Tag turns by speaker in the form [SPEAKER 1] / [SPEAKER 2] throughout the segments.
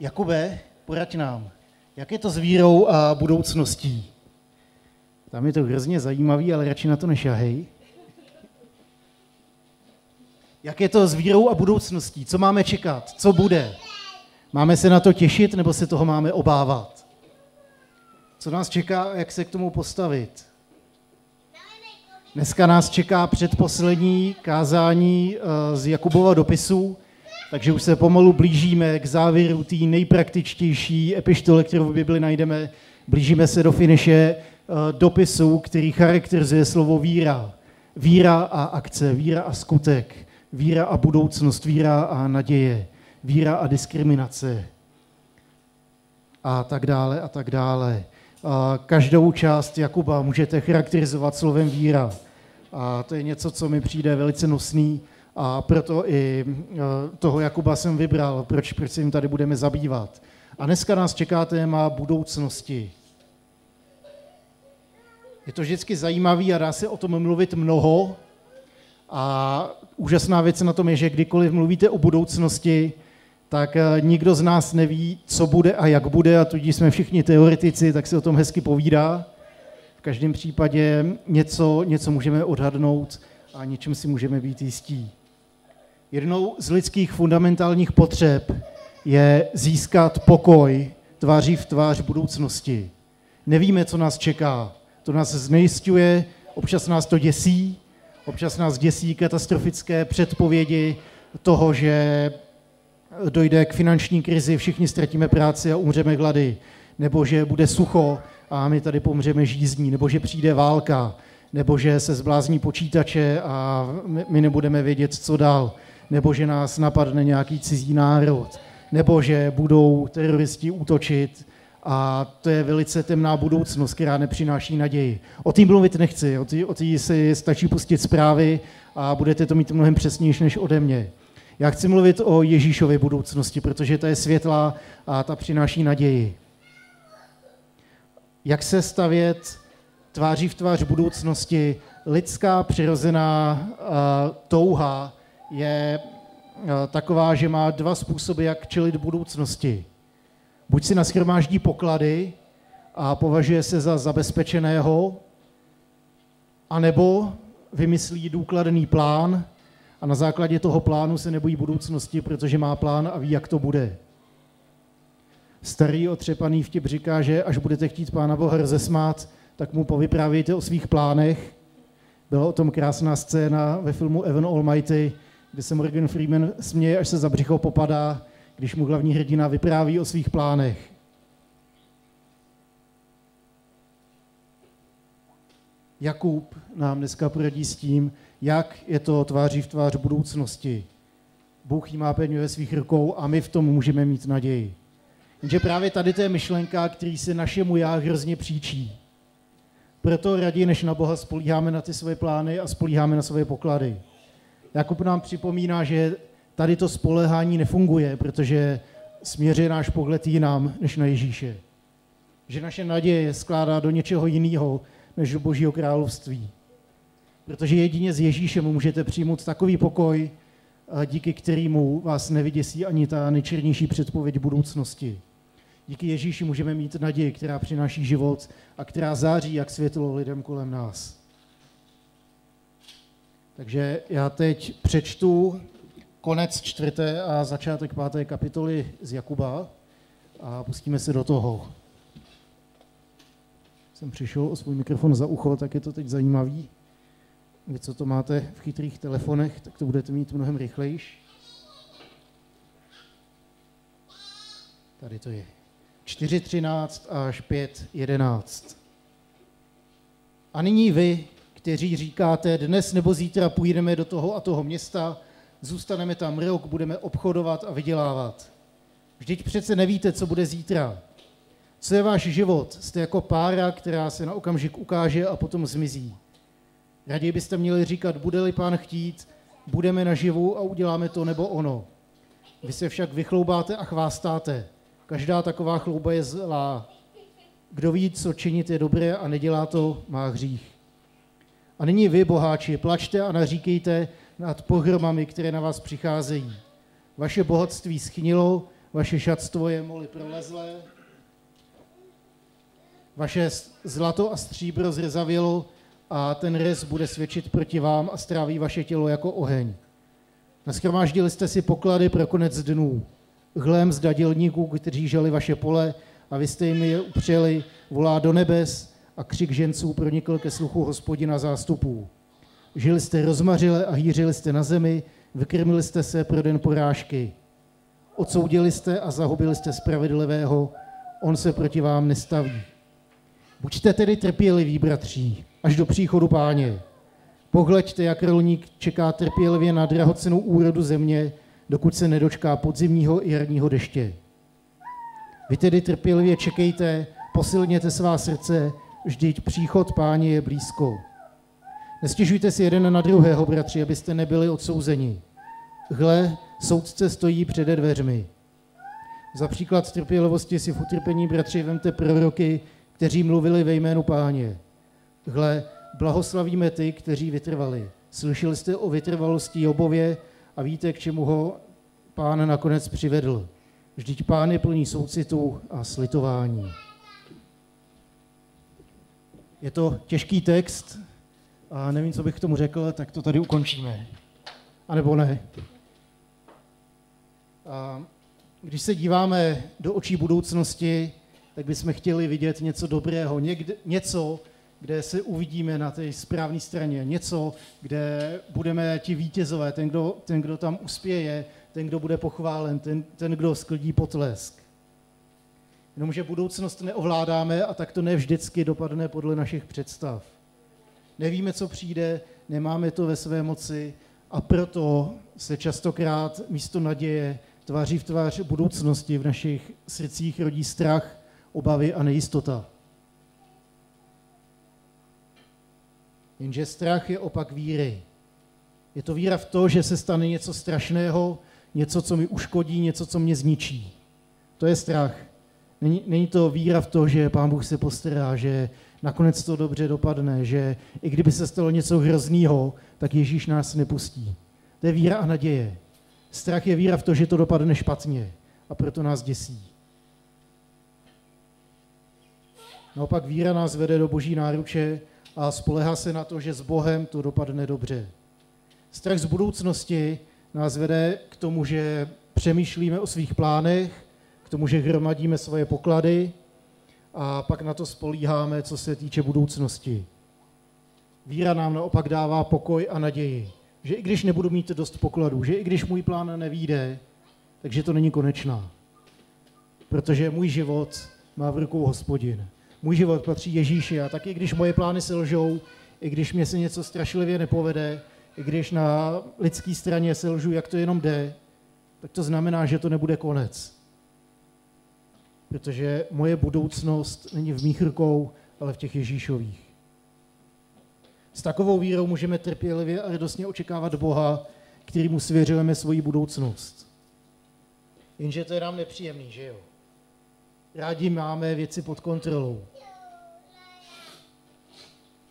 [SPEAKER 1] Jakube, poraď nám, jak je to s vírou a budoucností? Tam je to hrozně zajímavý, ale radši na to nešahej. Jak je to s vírou a budoucností? Co máme čekat? Co bude? Máme se na to těšit, nebo se toho máme obávat? Co nás čeká, jak se k tomu postavit? Dneska nás čeká předposlední kázání eh, z Jakubova dopisu, takže už se pomalu blížíme k závěru té nejpraktičtější epištole, kterou v Bibli najdeme. Blížíme se do finiše eh, dopisu, který charakterizuje slovo víra. Víra a akce, víra a skutek, víra a budoucnost, víra a naděje, víra a diskriminace a tak dále a tak dále. Každou část Jakuba můžete charakterizovat slovem víra. A to je něco, co mi přijde velice nosný a proto i e, toho Jakuba jsem vybral, proč, proč se jim tady budeme zabývat. A dneska nás čeká téma budoucnosti. Je to vždycky zajímavý a dá se o tom mluvit mnoho. A úžasná věc na tom je, že kdykoliv mluvíte o budoucnosti, tak eh, nikdo z nás neví, co bude a jak bude, a tudíž jsme všichni teoretici, tak se o tom hezky povídá. V každém případě něco, něco můžeme odhadnout a něčem si můžeme být jistí. Jednou z lidských fundamentálních potřeb je získat pokoj tváří v tvář budoucnosti. Nevíme, co nás čeká. To nás znejistuje, občas nás to děsí, občas nás děsí katastrofické předpovědi toho, že dojde k finanční krizi, všichni ztratíme práci a umřeme hlady, nebo že bude sucho a my tady pomřeme žízní, nebo že přijde válka, nebo že se zblázní počítače a my nebudeme vědět, co dál, nebo že nás napadne nějaký cizí národ, nebo že budou teroristi útočit a to je velice temná budoucnost, která nepřináší naději. O tým mluvit nechci, o tý, si stačí pustit zprávy a budete to mít mnohem přesnější než ode mě. Já chci mluvit o Ježíšově budoucnosti, protože ta je světlá a ta přináší naději. Jak se stavět tváří v tvář budoucnosti, lidská přirozená uh, touha je uh, taková, že má dva způsoby, jak čelit budoucnosti. Buď si naschromáždí poklady a považuje se za zabezpečeného, anebo vymyslí důkladný plán a na základě toho plánu se nebojí budoucnosti, protože má plán a ví, jak to bude. Starý otřepaný vtip říká, že až budete chtít Pána Boha rozesmát, tak mu povyprávějte o svých plánech. Byla o tom krásná scéna ve filmu Evan Almighty, kde se Morgan Freeman směje, až se za břicho popadá, když mu hlavní hrdina vypráví o svých plánech. Jakub nám dneska poradí s tím, jak je to tváří v tvář budoucnosti. Bůh jí má pevně ve svých rukou a my v tom můžeme mít naději. Jenže právě tady to je myšlenka, který se našemu já hrozně příčí. Proto raději než na Boha spolíháme na ty své plány a spolíháme na své poklady. Jakub nám připomíná, že tady to spolehání nefunguje, protože směřuje náš pohled jinam než na Ježíše. Že naše naděje skládá do něčeho jiného než do Božího království. Protože jedině s Ježíšem můžete přijmout takový pokoj, díky kterému vás nevyděsí ani ta nejčernější předpověď budoucnosti. Díky Ježíši můžeme mít naději, která přináší život a která září jak světlo lidem kolem nás. Takže já teď přečtu konec čtvrté a začátek páté kapitoly z Jakuba a pustíme se do toho. Jsem přišel o svůj mikrofon za ucho, tak je to teď zajímavý. Vy, co to máte v chytrých telefonech, tak to budete mít mnohem rychlejší. Tady to je. 4.13 až 5.11. A nyní vy, kteří říkáte, dnes nebo zítra půjdeme do toho a toho města, zůstaneme tam rok, budeme obchodovat a vydělávat. Vždyť přece nevíte, co bude zítra. Co je váš život? Jste jako pára, která se na okamžik ukáže a potom zmizí. Raději byste měli říkat, bude-li pán chtít, budeme naživu a uděláme to nebo ono. Vy se však vychloubáte a chvástáte. Každá taková chlouba je zlá. Kdo ví, co činit je dobré a nedělá to, má hřích. A nyní vy, boháči, plačte a naříkejte nad pohromami, které na vás přicházejí. Vaše bohatství schnilo, vaše šatstvo je moli prolezlé, vaše zlato a stříbro zrezavělo a ten rez bude svědčit proti vám a stráví vaše tělo jako oheň. Naschromáždili jste si poklady pro konec dnů. Hlém zda dělníků, kteří žali vaše pole a vy jste jim je upřeli, volá do nebes a křik ženců pronikl ke sluchu hospodina zástupů. Žili jste rozmařile a hýřili jste na zemi, vykrmili jste se pro den porážky. Odsoudili jste a zahubili jste spravedlivého, on se proti vám nestaví. Buďte tedy trpěliví, bratří, až do příchodu páně. Pohleďte, jak rolník čeká trpělivě na drahocenou úrodu země, dokud se nedočká podzimního i jarního deště. Vy tedy trpělivě čekejte, posilněte svá srdce, vždyť příchod páně je blízko. Nestěžujte si jeden na druhého, bratři, abyste nebyli odsouzeni. Hle, soudce stojí před dveřmi. Za příklad trpělivosti si v utrpení, bratři, vemte proroky, kteří mluvili ve jménu páně. Hle, blahoslavíme ty, kteří vytrvali. Slyšeli jste o vytrvalosti Jobově a víte, k čemu ho pán nakonec přivedl. Vždyť pán je plný soucitu a slitování. Je to těžký text a nevím, co bych k tomu řekl, tak to tady ukončíme. A nebo ne. A když se díváme do očí budoucnosti, tak bychom chtěli vidět něco dobrého, někde, něco, kde se uvidíme na té správné straně, něco, kde budeme ti vítězové, ten kdo, ten, kdo tam uspěje, ten, kdo bude pochválen, ten, ten, kdo sklidí potlesk. Jenomže budoucnost neovládáme a tak to ne vždycky dopadne podle našich představ. Nevíme, co přijde, nemáme to ve své moci a proto se častokrát místo naděje tváří v tvář budoucnosti v našich srdcích rodí strach, obavy a nejistota. Jenže strach je opak víry. Je to víra v to, že se stane něco strašného, něco, co mi uškodí, něco, co mě zničí. To je strach. Není, není to víra v to, že Pán Bůh se postará, že nakonec to dobře dopadne, že i kdyby se stalo něco hroznýho, tak Ježíš nás nepustí. To je víra a naděje. Strach je víra v to, že to dopadne špatně a proto nás děsí. Naopak víra nás vede do boží náruče a spolehá se na to, že s Bohem to dopadne dobře. Strach z budoucnosti nás vede k tomu, že přemýšlíme o svých plánech, k tomu, že hromadíme svoje poklady a pak na to spolíháme, co se týče budoucnosti. Víra nám naopak dává pokoj a naději, že i když nebudu mít dost pokladů, že i když můj plán nevíde, takže to není konečná. Protože můj život má v rukou hospodin. Můj život patří Ježíši a taky když moje plány se lžou, i když mě se něco strašlivě nepovede, i když na lidské straně se lžu, jak to jenom jde, tak to znamená, že to nebude konec. Protože moje budoucnost není v mých rukou, ale v těch Ježíšových. S takovou vírou můžeme trpělivě a radostně očekávat Boha, kterýmu svěřujeme svoji budoucnost. Jenže to je nám nepříjemný, že jo? Rádi máme věci pod kontrolou.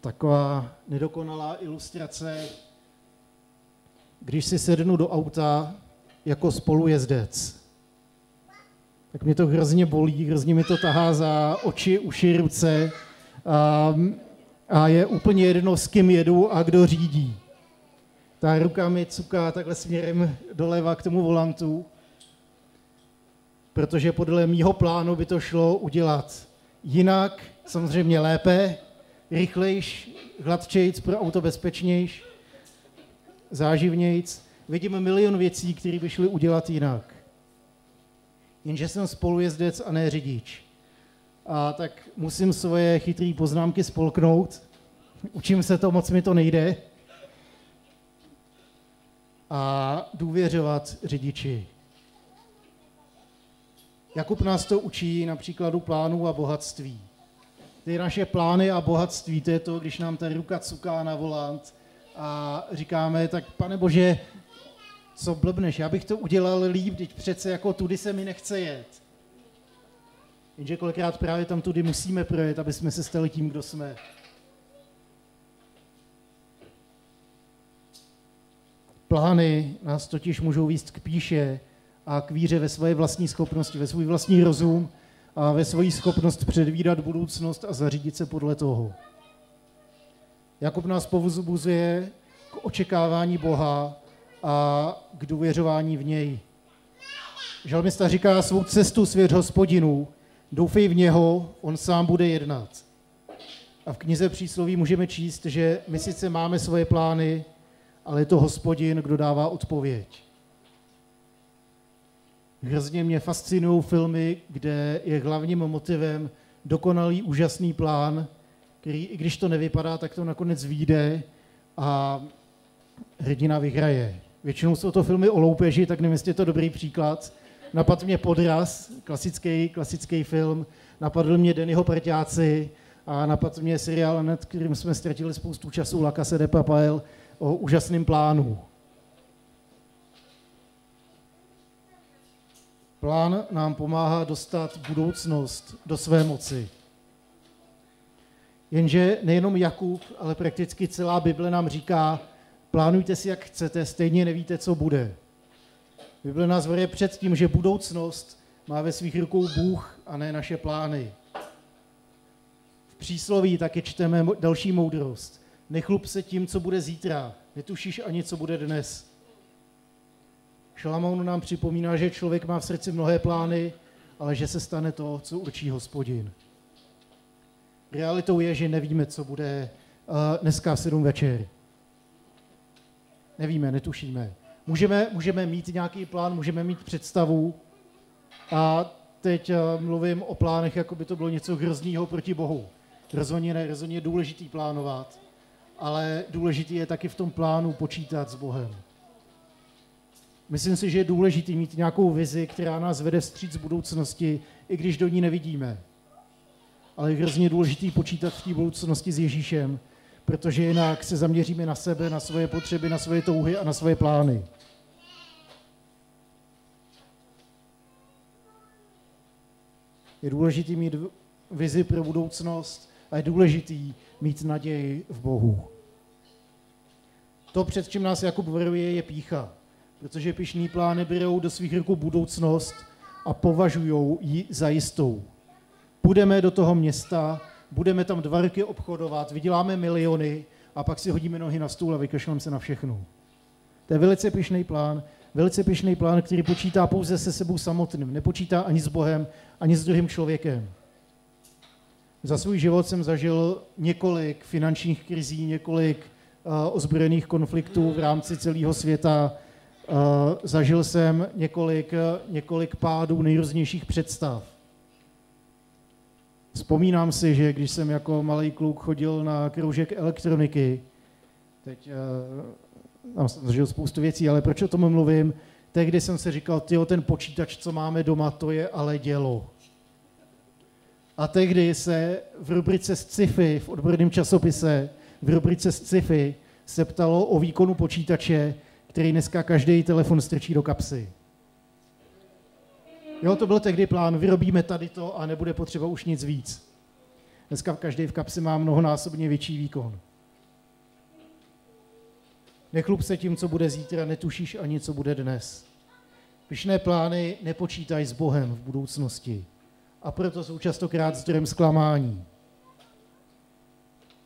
[SPEAKER 1] Taková nedokonalá ilustrace, když si sednu do auta jako spolujezdec, tak mě to hrozně bolí, hrozně mi to tahá za oči, uši, ruce a, a je úplně jedno, s kým jedu a kdo řídí. Ta ruka mi cuká takhle směrem doleva k tomu volantu, protože podle mýho plánu by to šlo udělat jinak, samozřejmě lépe, rychlejš, hladčejc, pro auto bezpečnějš, záživnějc. Vidíme milion věcí, které by šly udělat jinak. Jenže jsem spolujezdec a ne řidič. A tak musím svoje chytré poznámky spolknout. Učím se to, moc mi to nejde. A důvěřovat řidiči. Jakub nás to učí na příkladu plánů a bohatství. Ty naše plány a bohatství, to je to, když nám ta ruka cuká na volant a říkáme, tak pane Bože, co blbneš, já bych to udělal líp, teď přece jako tudy se mi nechce jet. Jenže kolikrát právě tam tudy musíme projet, aby jsme se stali tím, kdo jsme. Plány nás totiž můžou výst k píše a k víře ve svoje vlastní schopnosti, ve svůj vlastní rozum a ve svoji schopnost předvídat budoucnost a zařídit se podle toho. Jakub nás povzbuzuje k očekávání Boha a k důvěřování v něj. Žalmista říká svou cestu svěř hospodinu, doufej v něho, on sám bude jednat. A v knize přísloví můžeme číst, že my sice máme svoje plány, ale je to hospodin, kdo dává odpověď. Hrozně mě fascinují filmy, kde je hlavním motivem dokonalý, úžasný plán, který, i když to nevypadá, tak to nakonec vyjde a hrdina vyhraje. Většinou jsou to filmy o loupeži, tak nevím, jestli je to dobrý příklad. Napadl mě Podraz, klasický, klasický film, napadl mě Dennyho Prťáci a napadl mě seriál, nad kterým jsme ztratili spoustu času, La Casa de Papel, o úžasném plánu. Plán nám pomáhá dostat budoucnost do své moci. Jenže nejenom Jakub, ale prakticky celá Bible nám říká, plánujte si, jak chcete, stejně nevíte, co bude. Bible nás varuje před tím, že budoucnost má ve svých rukou Bůh a ne naše plány. V přísloví taky čteme další moudrost. Nechlup se tím, co bude zítra. Netušíš ani, co bude dnes. Šalamoun nám připomíná, že člověk má v srdci mnohé plány, ale že se stane to, co určí hospodin. Realitou je, že nevíme, co bude uh, dneska v 7 večer. Nevíme, netušíme. Můžeme, můžeme mít nějaký plán, můžeme mít představu a teď uh, mluvím o plánech, jako by to bylo něco hroznýho proti Bohu. Rozhodně ne, rozhodně je důležitý plánovat, ale důležitý je taky v tom plánu počítat s Bohem. Myslím si, že je důležité mít nějakou vizi, která nás vede vstříc budoucnosti, i když do ní nevidíme. Ale je hrozně důležité počítat v té budoucnosti s Ježíšem, protože jinak se zaměříme na sebe, na svoje potřeby, na svoje touhy a na svoje plány. Je důležité mít vizi pro budoucnost a je důležité mít naději v Bohu. To, před čím nás Jakub varuje, je pícha protože pišní plány berou do svých rukou budoucnost a považují ji za jistou. Půjdeme do toho města, budeme tam dva roky obchodovat, vyděláme miliony a pak si hodíme nohy na stůl a vykašleme se na všechno. To je velice pišný plán, velice pišný plán, který počítá pouze se sebou samotným, nepočítá ani s Bohem, ani s druhým člověkem. Za svůj život jsem zažil několik finančních krizí, několik uh, ozbrojených konfliktů v rámci celého světa, Uh, zažil jsem několik, několik pádů nejrůznějších představ. Vzpomínám si, že když jsem jako malý kluk chodil na kroužek elektroniky, teď uh, tam jsem zažil spoustu věcí, ale proč o tom mluvím? Tehdy jsem si říkal, tyjo, ten počítač, co máme doma, to je ale dělo. A tehdy se v rubrice sci-fi, v odborném časopise, v rubrice sci-fi se ptalo o výkonu počítače, který dneska každý telefon strčí do kapsy. Jo, to byl tehdy plán, vyrobíme tady to a nebude potřeba už nic víc. Dneska každý v kapsi má mnohonásobně větší výkon. Nechlup se tím, co bude zítra, netušíš ani, co bude dnes. Pyšné plány nepočítají s Bohem v budoucnosti a proto jsou častokrát zdrojem zklamání.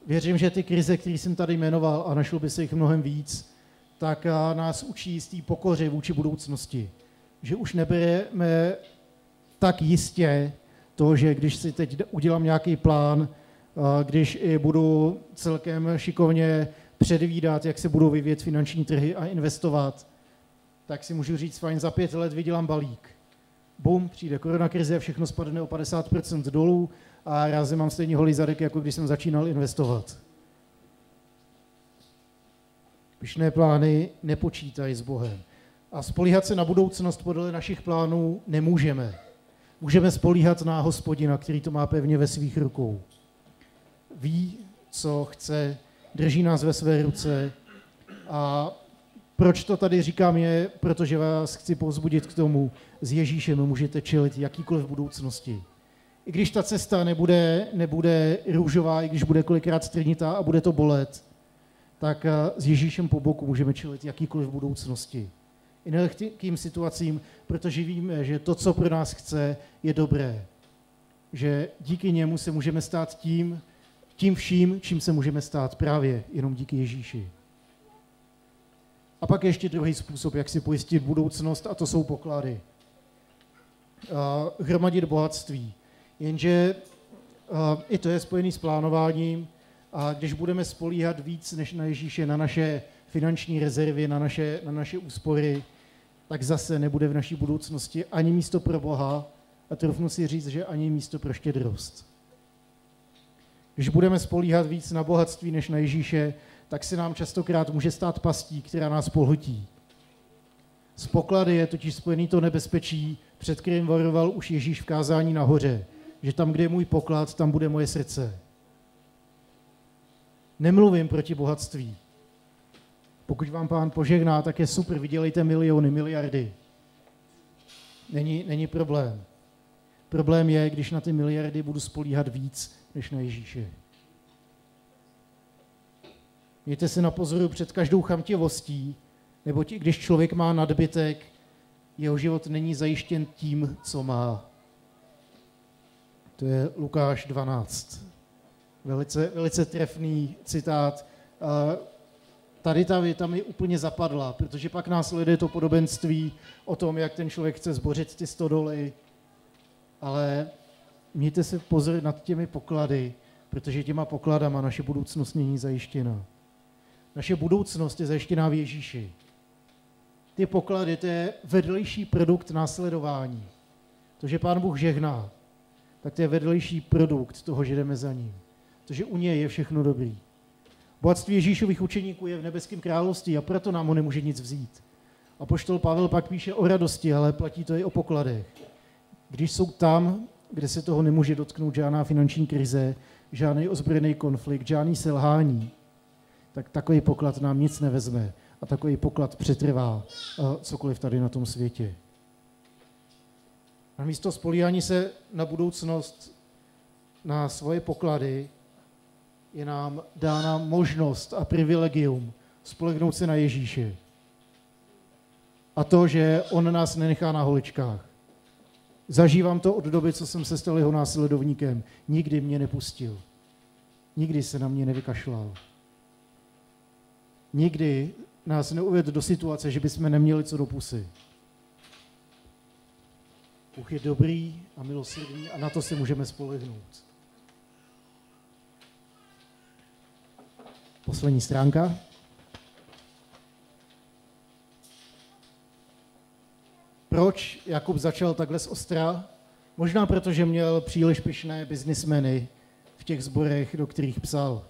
[SPEAKER 1] Věřím, že ty krize, které jsem tady jmenoval, a našlo by se jich mnohem víc, tak nás učí jistý pokoře vůči budoucnosti. Že už nebereme tak jistě to, že když si teď udělám nějaký plán, když i budu celkem šikovně předvídat, jak se budou vyvíjet finanční trhy a investovat, tak si můžu říct, fajn, za pět let vydělám balík. Bum, přijde koronakrize, všechno spadne o 50% dolů a já mám stejně holý zadek, jako když jsem začínal investovat. Pyšné plány nepočítají s Bohem. A spolíhat se na budoucnost podle našich plánů nemůžeme. Můžeme spolíhat na hospodina, který to má pevně ve svých rukou. Ví, co chce, drží nás ve své ruce a proč to tady říkám je, protože vás chci povzbudit k tomu, s Ježíšem můžete čelit jakýkoliv budoucnosti. I když ta cesta nebude, nebude růžová, i když bude kolikrát strnitá a bude to bolet, tak eh, s Ježíšem po boku můžeme čelit jakýkoliv budoucnosti. I nelehkým situacím, protože víme, že to, co pro nás chce, je dobré. Že díky němu se můžeme stát tím, tím vším, čím se můžeme stát právě jenom díky Ježíši. A pak ještě druhý způsob, jak si pojistit budoucnost, a to jsou poklady. Uh, hromadit bohatství. Jenže uh, i to je spojený s plánováním a když budeme spolíhat víc než na Ježíše, na naše finanční rezervy, na naše, na naše úspory, tak zase nebude v naší budoucnosti ani místo pro Boha a trofnu si říct, že ani místo pro štědrost. Když budeme spolíhat víc na bohatství než na Ježíše, tak se nám častokrát může stát pastí, která nás pohltí. Z poklady je totiž spojený to nebezpečí, před kterým varoval už Ježíš v kázání nahoře, že tam, kde je můj poklad, tam bude moje srdce. Nemluvím proti bohatství. Pokud vám pán požehná, tak je super, vydělejte miliony, miliardy. Není, není problém. Problém je, když na ty miliardy budu spolíhat víc než na Ježíše. Mějte se na pozoru před každou chamtivostí, nebo když člověk má nadbytek, jeho život není zajištěn tím, co má. To je Lukáš 12. Velice, velice trefný citát. Tady ta věta mi úplně zapadla, protože pak následuje to podobenství o tom, jak ten člověk chce zbořit ty stodoly, ale mějte se pozor nad těmi poklady, protože těma pokladama naše budoucnost není zajištěna. Naše budoucnost je zajištěná v Ježíši. Ty poklady, to je vedlejší produkt následování. To, že Pán Bůh žehná, tak to je vedlejší produkt toho, že jdeme za ním. To, že u něj je všechno dobrý. Bohatství Ježíšových učeníků je v nebeském království a proto nám ho nemůže nic vzít. A poštol Pavel pak píše o radosti, ale platí to i o pokladech. Když jsou tam, kde se toho nemůže dotknout žádná finanční krize, žádný ozbrojený konflikt, žádný selhání, tak takový poklad nám nic nevezme a takový poklad přetrvá uh, cokoliv tady na tom světě. A místo spolíhání se na budoucnost, na svoje poklady, je nám dána možnost a privilegium spolehnout se na Ježíše. A to, že on nás nenechá na holičkách. Zažívám to od doby, co jsem se stal jeho následovníkem. Nikdy mě nepustil. Nikdy se na mě nevykašlal. Nikdy nás neuvedl do situace, že bychom neměli co do pusy. Bůh je dobrý a milosrdný a na to si můžeme spolehnout. Poslední stránka. Proč Jakub začal takhle z ostra? Možná proto, že měl příliš pyšné biznismeny v těch zborech, do kterých psal.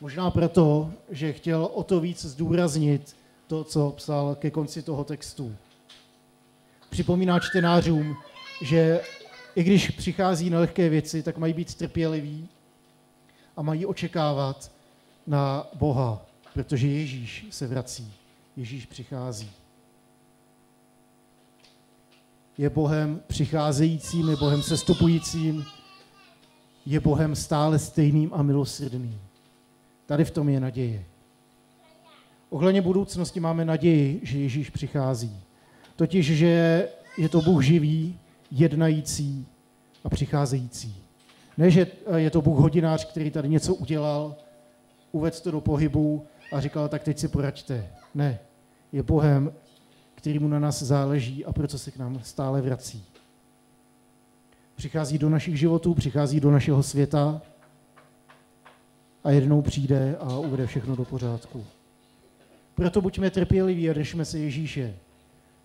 [SPEAKER 1] Možná proto, že chtěl o to víc zdůraznit to, co psal ke konci toho textu. Připomíná čtenářům, že i když přichází na lehké věci, tak mají být trpěliví a mají očekávat na Boha, protože Ježíš se vrací, Ježíš přichází. Je Bohem přicházejícím, je Bohem sestupujícím, je Bohem stále stejným a milosrdným. Tady v tom je naděje. Ohledně budoucnosti máme naději, že Ježíš přichází. Totiž, že je to Bůh živý, jednající a přicházející. Ne, že je to Bůh hodinář, který tady něco udělal, uvedl to do pohybu a říkal, tak teď si poraďte. Ne, je Bohem, který mu na nás záleží a proto se k nám stále vrací. Přichází do našich životů, přichází do našeho světa a jednou přijde a uvede všechno do pořádku. Proto buďme trpěliví a držme se Ježíše,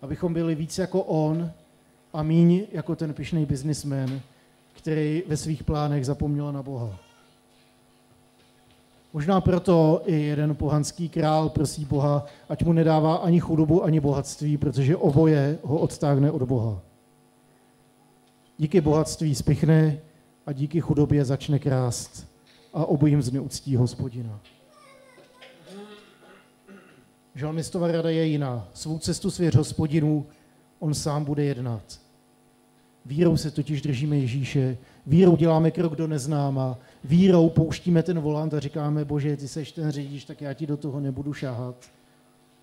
[SPEAKER 1] abychom byli víc jako On a míň jako ten pišný biznismen, který ve svých plánech zapomněl na Boha. Možná proto i jeden pohanský král prosí Boha, ať mu nedává ani chudobu, ani bohatství, protože oboje ho odtáhne od Boha. Díky bohatství spichne a díky chudobě začne krást a obojím zneuctí hospodina. Žalmistová rada je jiná. Svou cestu svěř hospodinu, on sám bude jednat. Vírou se totiž držíme Ježíše, vírou děláme krok do neznáma, vírou pouštíme ten volant a říkáme, bože, ty seš ten řidič, tak já ti do toho nebudu šáhat.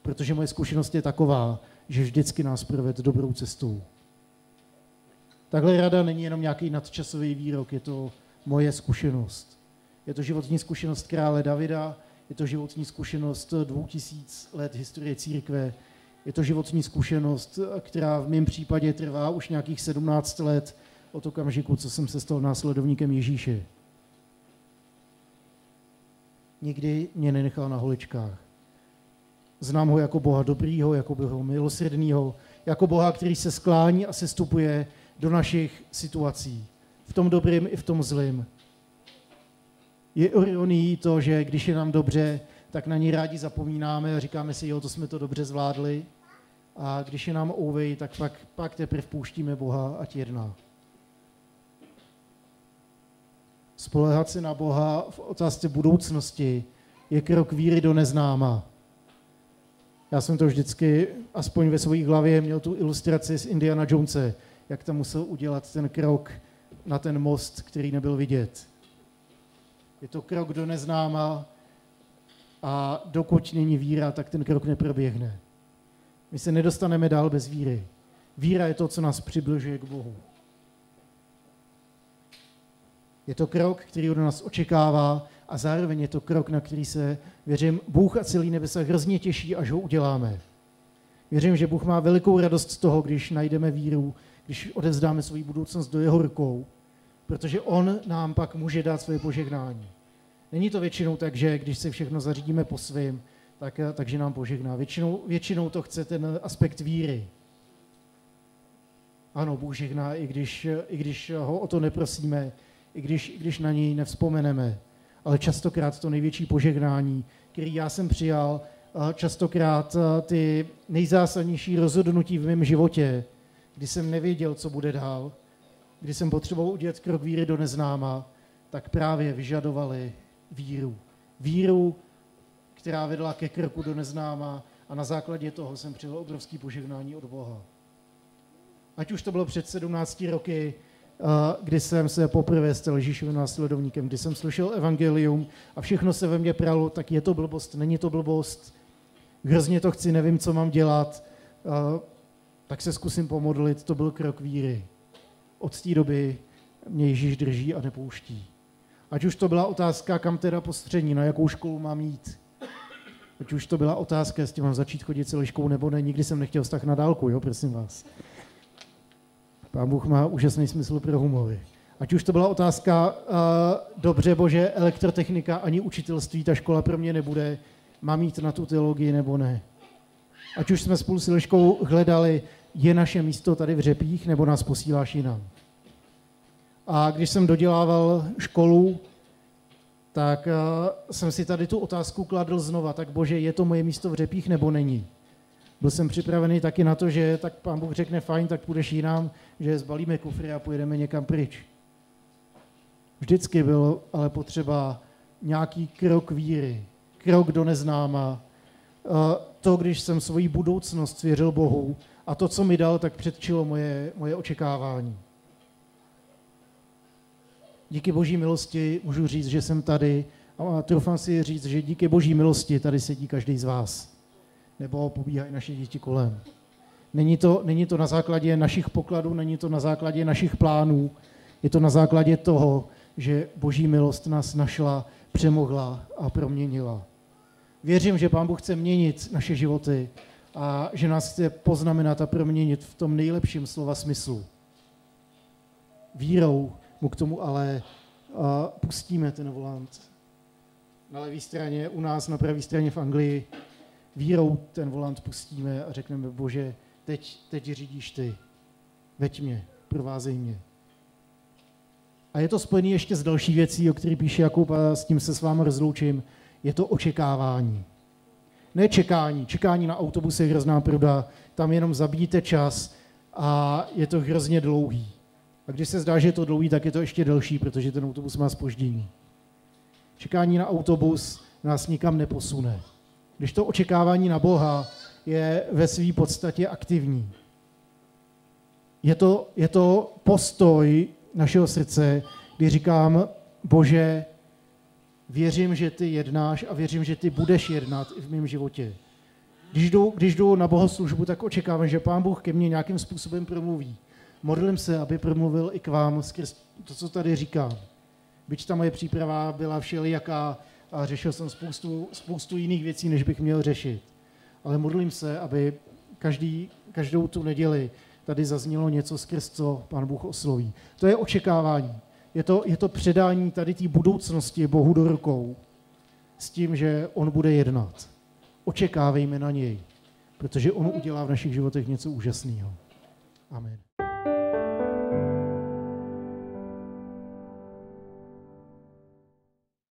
[SPEAKER 1] protože moje zkušenost je taková, že vždycky nás proved dobrou cestou. Takhle rada není jenom nějaký nadčasový výrok, je to moje zkušenost. Je to životní zkušenost krále Davida, je to životní zkušenost dvou tisíc let historie církve, je to životní zkušenost, která v mém případě trvá už nějakých 17 let od okamžiku, co jsem se stal následovníkem Ježíše. Nikdy mě nenechal na holičkách. Znám ho jako Boha dobrýho, jako Boha milosrdného, jako Boha, který se sklání a se stupuje do našich situací. V tom dobrým i v tom zlým. Je ironií to, že když je nám dobře, tak na ní rádi zapomínáme a říkáme si, jo, to jsme to dobře zvládli. A když je nám ouvej, tak pak, pak teprve pouštíme Boha, ať jedná. Spolehat se na Boha v otázce budoucnosti je krok víry do neznáma. Já jsem to vždycky, aspoň ve své hlavě, měl tu ilustraci z Indiana Jonese, jak tam musel udělat ten krok na ten most, který nebyl vidět. Je to krok do neznáma a dokud není víra, tak ten krok neproběhne. My se nedostaneme dál bez víry. Víra je to, co nás přibližuje k Bohu. Je to krok, který od nás očekává a zároveň je to krok, na který se, věřím, Bůh a celý nebesa hrozně těší, až ho uděláme. Věřím, že Bůh má velikou radost z toho, když najdeme víru, když odevzdáme svou budoucnost do jeho rukou, protože on nám pak může dát své požehnání. Není to většinou tak, že když se všechno zařídíme po svým, tak, takže nám požehná. Většinou, většinou to chce ten aspekt víry. Ano, Bůh žehná, i když, i když ho o to neprosíme, i když, i když na něj nevzpomeneme. Ale častokrát to největší požehnání, který já jsem přijal, častokrát ty nejzásadnější rozhodnutí v mém životě, kdy jsem nevěděl, co bude dál, kdy jsem potřeboval udělat krok víry do neznáma, tak právě vyžadovali víru. Víru, která vedla ke kroku do neznáma a na základě toho jsem přijal obrovský požehnání od Boha. Ať už to bylo před 17 roky, kdy jsem se poprvé stal Ježíšovým následovníkem, kdy jsem slyšel evangelium a všechno se ve mně pralo, tak je to blbost, není to blbost, hrozně to chci, nevím, co mám dělat, tak se zkusím pomodlit, to byl krok víry. Od té doby mě Ježíš drží a nepouští. Ať už to byla otázka, kam teda postření, na jakou školu mám jít. Ať už to byla otázka, jestli mám začít chodit celou nebo ne, nikdy jsem nechtěl vztah na dálku, jo, prosím vás. Pán Bůh má úžasný smysl pro humory. Ať už to byla otázka, uh, dobře bože, elektrotechnika ani učitelství, ta škola pro mě nebude, mám jít na tu teologii nebo ne. Ať už jsme spolu s Ileškou hledali, je naše místo tady v Řepích, nebo nás posíláš jinam. A když jsem dodělával školu, tak uh, jsem si tady tu otázku kladl znova, tak bože, je to moje místo v Řepích nebo není? Byl jsem připravený taky na to, že tak pán Bůh řekne, fajn, tak půjdeš jinam, že zbalíme kufry a pojedeme někam pryč. Vždycky byl ale potřeba nějaký krok víry, krok do neznáma. To, když jsem svoji budoucnost svěřil Bohu a to, co mi dal, tak předčilo moje, moje očekávání. Díky boží milosti můžu říct, že jsem tady a troufám si říct, že díky boží milosti tady sedí každý z vás nebo pobíhají naše děti kolem. Není to, není to na základě našich pokladů, není to na základě našich plánů, je to na základě toho, že boží milost nás našla, přemohla a proměnila. Věřím, že Pán Bůh chce měnit naše životy a že nás chce poznamenat a proměnit v tom nejlepším slova smyslu. Vírou mu k tomu ale pustíme ten volant. Na levé straně, u nás na pravé straně v Anglii vírou ten volant pustíme a řekneme, bože, teď, teď řídíš ty, veď mě, provázej mě. A je to spojené ještě s další věcí, o které píše Jakub a s tím se s vámi rozloučím. Je to očekávání. Ne čekání. Čekání na autobus je hrozná pruda. Tam jenom zabíjíte čas a je to hrozně dlouhý. A když se zdá, že je to dlouhý, tak je to ještě delší, protože ten autobus má spoždění. Čekání na autobus nás nikam neposune když to očekávání na Boha je ve své podstatě aktivní. Je to, je to postoj našeho srdce, kdy říkám, Bože, věřím, že ty jednáš a věřím, že ty budeš jednat i v mém životě. Když jdu, když jdu na bohoslužbu, tak očekávám, že Pán Bůh ke mně nějakým způsobem promluví. Modlím se, aby promluvil i k vám skrz to, co tady říkám. Byť ta moje příprava byla všelijaká a řešil jsem spoustu, spoustu jiných věcí, než bych měl řešit. Ale modlím se, aby každý, každou tu neděli tady zaznělo něco skrz co Pán Bůh osloví. To je očekávání. Je to, je to předání tady té budoucnosti Bohu do rukou s tím, že On bude jednat. Očekávejme na něj, protože On udělá v našich životech něco úžasného. Amen.